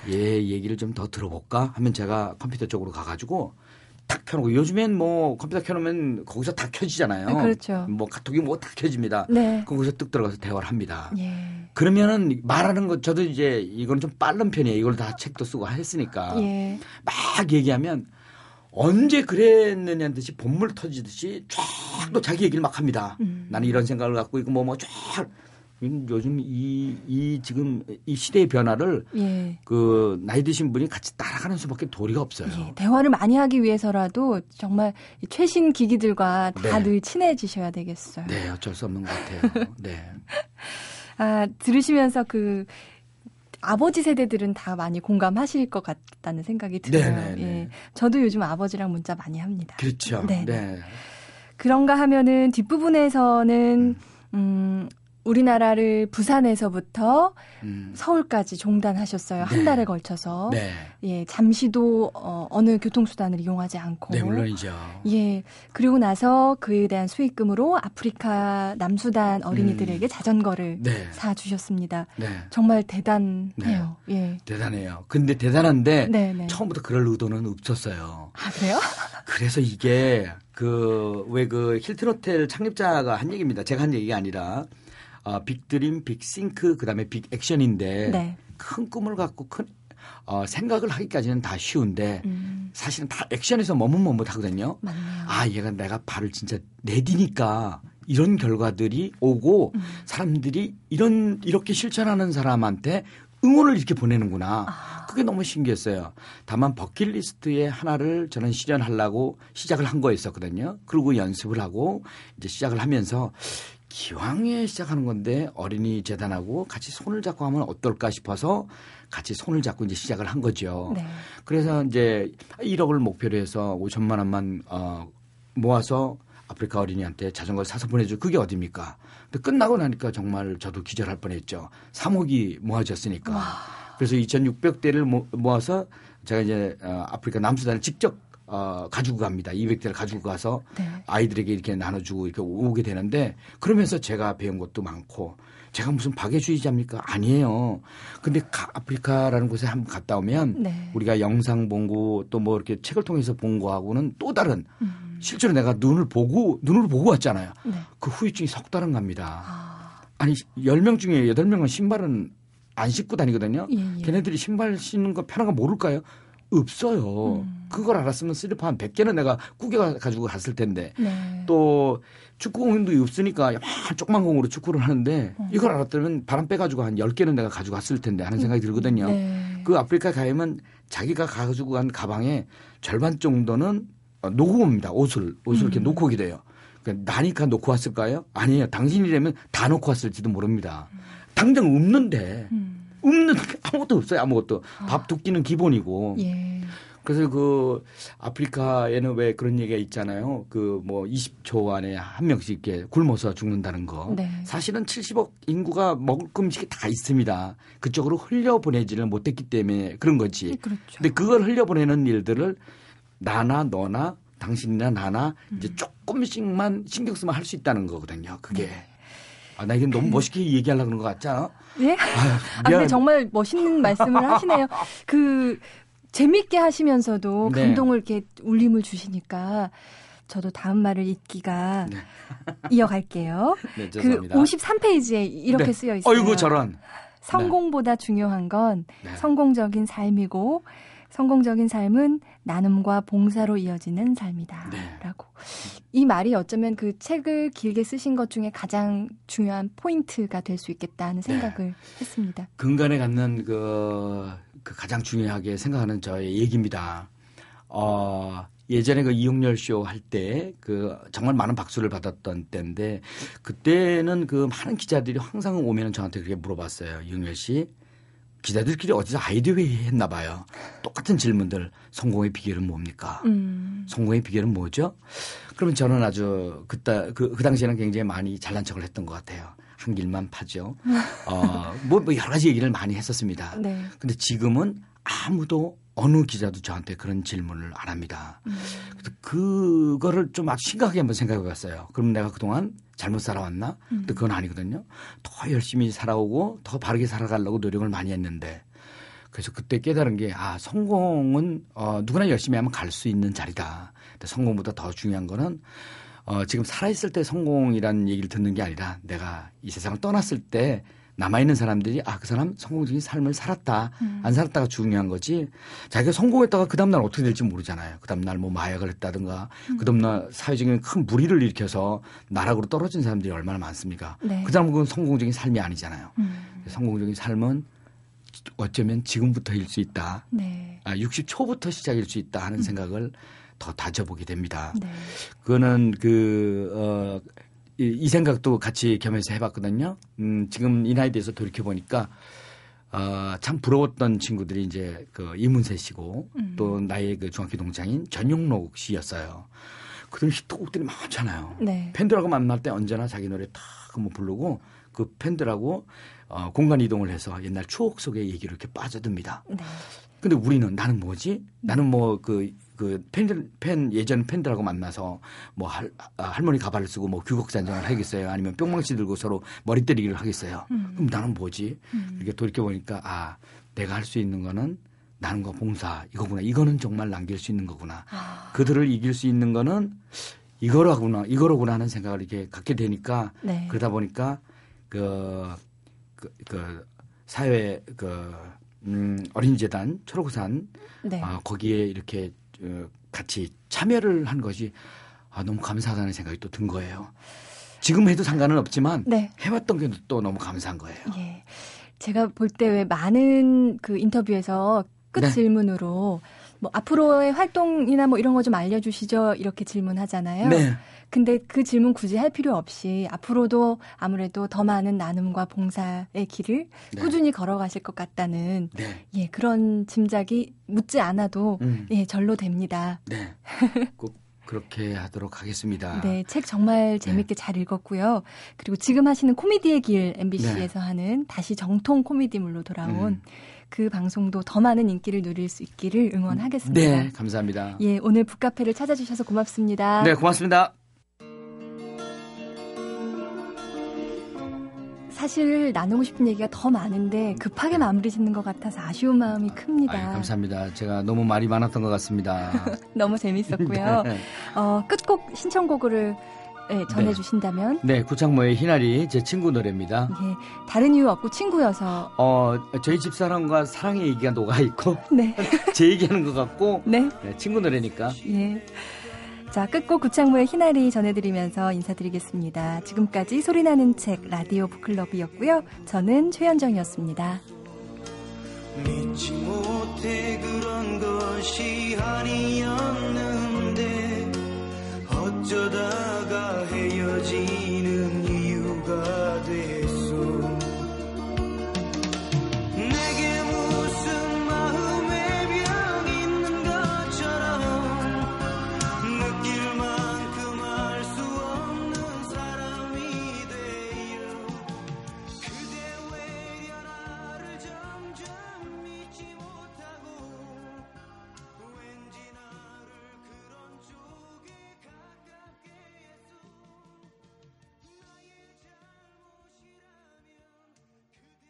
얘 얘기를 좀 더 들어볼까 하면 제가 컴퓨터 쪽으로 가가지고 탁 켜놓고 요즘엔 뭐 컴퓨터 켜놓으면 거기서 다 켜지잖아요. 네, 그렇죠. 뭐 카톡이 뭐 다 켜집니다. 네. 거기서 뚝 들어가서 대화를 합니다. 예. 그러면은 말하는 것 저도 이제 이건 좀 빠른 편이에요. 이걸 다 책도 쓰고 했으니까 예. 막 얘기하면 언제 그랬느냐는 듯이 본물 터지듯이 쫙 또 자기 얘기를 막 합니다. 음. 나는 이런 생각을 갖고 있고 뭐뭐쫙 요즘 이, 이 지금 이 시대의 변화를 예. 그 나이 드신 분이 같이 따라가는 수밖에 도리가 없어요. 예. 대화를 많이 하기 위해서라도 정말 최신 기기들과 다늘 네. 친해지셔야 되겠어요. 네, 어쩔 수 없는 것 같아요. 네. 아, 들으시면서 그 아버지 세대들은 다 많이 공감하실 것 같다는 생각이 들어요. 네네네. 네, 예. 네. 저도 요즘 아버지랑 문자 많이 합니다. 그렇죠. 네. 네. 그런가 하면은 뒷부분에서는 음, 음 우리나라를 부산에서부터 음. 서울까지 종단하셨어요. 네. 한 달에 걸쳐서. 네. 예, 잠시도 어, 어느 교통수단을 이용하지 않고. 네, 물론이죠. 예. 그리고 나서 그에 대한 수익금으로 아프리카 남수단 어린이들에게 음. 자전거를 네. 사 주셨습니다. 네. 정말 대단해요. 네. 예. 대단해요. 근데 대단한데 네, 네. 처음부터 그럴 의도는 없었어요. 아, 그래요? 그래서 이게 그 왜그 힐튼 호텔 창립자가 한 얘기입니다. 제가 한 얘기가 아니라 어, 빅드림, 빅싱크, 그다음에 빅액션인데 네. 큰 꿈을 갖고 큰 어, 생각을 하기까지는 다 쉬운데 음. 사실은 다 액션에서 머뭇머뭇하거든요. 맞네요. 아 얘가 내가 발을 진짜 내디니까 이런 결과들이 오고 음. 사람들이 이런 이렇게 실천하는 사람한테 응원을 이렇게 보내는구나. 아. 그게 너무 신기했어요. 다만 버킷리스트의 하나를 저는 실현하려고 시작을 한 거였었거든요. 그리고 연습을 하고 이제 시작을 하면서 기왕에 시작하는 건데 어린이 재단하고 같이 손을 잡고 하면 어떨까 싶어서 같이 손을 잡고 이제 시작을 한 거죠. 네. 그래서 이제 1억을 목표로 해서 5천만 원만 어 모아서 아프리카 어린이한테 자전거를 사서 보내줘. 그게 어딥니까? 근데 끝나고 나니까 정말 저도 기절할 뻔했죠. 3억이 모아졌으니까. 와. 그래서 2,600대를 모아서 제가 이제 어, 아프리카 남수단을 직접 어, 가지고 갑니다. 200대를 가지고 가서 네. 아이들에게 이렇게 나눠주고 이렇게 오게 되는데 그러면서 제가 배운 것도 많고 제가 무슨 박애주의자입니까? 아니에요. 근데 아프리카라는 곳에 한번 갔다 오면 네. 우리가 영상 본 거 또 뭐 이렇게 책을 통해서 본 거하고는 또 다른 음. 실제로 내가 눈을 보고 눈을 보고 왔잖아요. 네. 그 후유증이 석달은 갑니다. 아. 아니 10명 중에 8명은 신발은 안 신고 다니거든요. 예, 예. 걔네들이 신발 신는 거 편한 거 모를까요? 없어요. 음. 그걸 알았으면 슬리퍼 한 100개는 내가 꾸겨 가지고 갔을 텐데. 네. 또 축구 공도 없으니까 조그만 공으로 축구를 하는데 음. 이걸 알았다면 바람 빼 가지고 한 10개는 내가 가지고 갔을 텐데 하는 생각이 들거든요. 네. 그 아프리카 가면 자기가 가지고 간 가방에 절반 정도는 놓고 옵니다. 옷을. 옷을 음. 이렇게 놓고 오게 돼요. 그러니까 나니까 놓고 왔을까요? 아니에요. 당신이라면 다 놓고 왔을지도 모릅니다. 음. 당장 없는데. 음. 없는 아무것도 없어요. 아무것도. 아. 밥두 끼는 기본이고. 예. 그래서 그 아프리카에는 왜 그런 얘기가 있잖아요. 그 뭐 20초 안에 한 명씩 이렇게 굶어서 죽는다는 거. 네. 사실은 70억 인구가 먹을 음식이 다 있습니다. 그쪽으로 흘려보내지를 못했기 때문에 그런 거지. 그렇죠. 근데 그걸 흘려보내는 일들을 나나 너나 당신이나 나나 음. 이제 조금씩만 신경 쓰면 할 수 있다는 거거든요. 그게. 네. 아, 나 이게 너무 그 멋있게 얘기하려고 그런 것 같지 않아? 예? 아, 아, 근데 정말 멋있는 말씀을 하시네요. 그, 재밌게 하시면서도 네. 감동을 이렇게 울림을 주시니까 저도 다음 말을 읽기가 네. 이어갈게요. 네, 그 53페이지에 이렇게 네. 쓰여 있어요. 어이구 저런. 성공보다 중요한 건 네. 성공적인 삶이고 성공적인 삶은 나눔과 봉사로 이어지는 삶이다. 네. 라고. 이 말이 어쩌면 그 책을 길게 쓰신 것 중에 가장 중요한 포인트가 될 수 있겠다는 생각을 네. 했습니다. 근간에 갖는 그, 그 가장 중요하게 생각하는 저의 얘기입니다. 어, 예전에 그 이용렬 쇼 할 때 그 정말 많은 박수를 받았던 때인데 그때는 그 많은 기자들이 항상 오면은 저한테 그렇게 물어봤어요. 이용렬 씨. 기자들끼리 어디서 아이디어 회의했나 봐요. 똑같은 질문들. 성공의 비결은 뭡니까? 음. 성공의 비결은 뭐죠? 그러면 저는 아주 그때 그, 그 당시에는 굉장히 많이 잘난 척을 했던 것 같아요. 한 길만 파죠. 어, 뭐, 뭐 여러 가지 얘기를 많이 했었습니다. 네. 근데 지금은 아무도 어느 기자도 저한테 그런 질문을 안 합니다. 음. 그거를 좀 아주 심각하게 한번 생각해 봤어요. 그럼 내가 그동안 잘못 살아왔나? 음. 근데 그건 아니거든요. 더 열심히 살아오고 더 바르게 살아가려고 노력을 많이 했는데 그래서 그때 깨달은 게 아, 성공은 어, 누구나 열심히 하면 갈 수 있는 자리다. 근데 성공보다 더 중요한 거는 어, 지금 살아있을 때 성공이라는 얘기를 듣는 게 아니라 내가 이 세상을 떠났을 때 남아있는 사람들이 아, 그 사람 성공적인 삶을 살았다. 음. 안 살았다가 중요한 거지. 자기가 성공했다가 그 다음날 어떻게 될지 모르잖아요. 그 다음날 뭐 마약을 했다든가 음. 그 다음날 사회적인 큰 무리를 일으켜서 나락으로 떨어진 사람들이 얼마나 많습니까. 네. 그 사람은 성공적인 삶이 아니잖아요. 음. 성공적인 삶은 어쩌면 지금부터일 수 있다. 네. 아, 60초부터 시작일 수 있다 하는 음. 생각을 더 다져보게 됩니다. 네. 그거는 그, 어, 이, 이 생각도 같이 겸해서 해봤거든요. 음, 지금 이 나이 돼서 돌이켜 보니까 어, 참 부러웠던 친구들이 이제 그 이문세 씨고 음. 또 나의 그 중학교 동창인 전용록 씨였어요. 그들 히트곡들이 많잖아요. 네. 팬들하고 만날 때 언제나 자기 노래 탁 한번 부르고 그 팬들하고 어, 공간 이동을 해서 옛날 추억 속의 얘기를 이렇게 빠져듭니다. 네. 근데 우리는 나는 뭐지? 나는 뭐 그 그 팬들 팬 예전 팬들하고 만나서 뭐 할, 아, 할머니 가발을 쓰고 뭐 규곡잔정을 하겠어요? 아니면 뿅망치 들고 서로 머리 때리기를 하겠어요? 음. 그럼 나는 뭐지? 음. 이렇게 돌이켜 보니까 아 내가 할 수 있는 거는 나는과 봉사 이거구나. 이거는 정말 남길 수 있는 거구나. 아. 그들을 이길 수 있는 거는 이거라구나. 이거로구나 하는 생각을 이렇게 갖게 되니까 네. 그러다 보니까 그 그, 그 사회 그 음, 어린이재단 초록산 네. 아, 거기에 이렇게 어, 같이 참여를 한 것이 아, 너무 감사하다는 생각이 또 든 거예요. 지금 해도 상관은 없지만 네. 해왔던 게 또 너무 감사한 거예요. 예. 제가 볼 때 왜 많은 그 인터뷰에서 끝 네. 질문으로 뭐 앞으로의 활동이나 뭐 이런 거 좀 알려주시죠 이렇게 질문하잖아요. 네. 근데 그 질문 굳이 할 필요 없이 앞으로도 아무래도 더 많은 나눔과 봉사의 길을 네. 꾸준히 걸어가실 것 같다는 네. 예 그런 짐작이 묻지 않아도 음. 예 절로 됩니다. 네. 꼭 그렇게 하도록 하겠습니다. 네, 책 정말 네. 재밌게 네. 잘 읽었고요. 그리고 지금 하시는 코미디의 길 MBC에서 네. 하는 다시 정통 코미디물로 돌아온 음. 그 방송도 더 많은 인기를 누릴 수 있기를 응원하겠습니다. 네, 감사합니다. 예, 오늘 북카페를 찾아주셔서 고맙습니다. 네, 고맙습니다. 사실 나누고 싶은 얘기가 더 많은데 급하게 마무리 짓는 것 같아서 아쉬운 마음이 큽니다. 아유, 감사합니다. 제가 너무 말이 많았던 것 같습니다. 너무 재밌었고요. 네. 어, 끝곡 신청곡을 네, 전해주신다면? 네, 구창모의 희나리 제 친구 노래입니다. 예, 다른 이유 없고 친구여서. 어, 저희 집사람과 사랑의 얘기가 녹아 있고, 네. 제 얘기하는 것 같고, 네. 네, 친구 노래니까. 예. 자, 끝곡 구창모의 희나리 전해드리면서 인사드리겠습니다. 지금까지 소리나는 책 라디오 북클럽이었고요. 저는 최현정이었습니다. 믿지 못해 그런 것이 아니었는데 어쩌다가 헤어진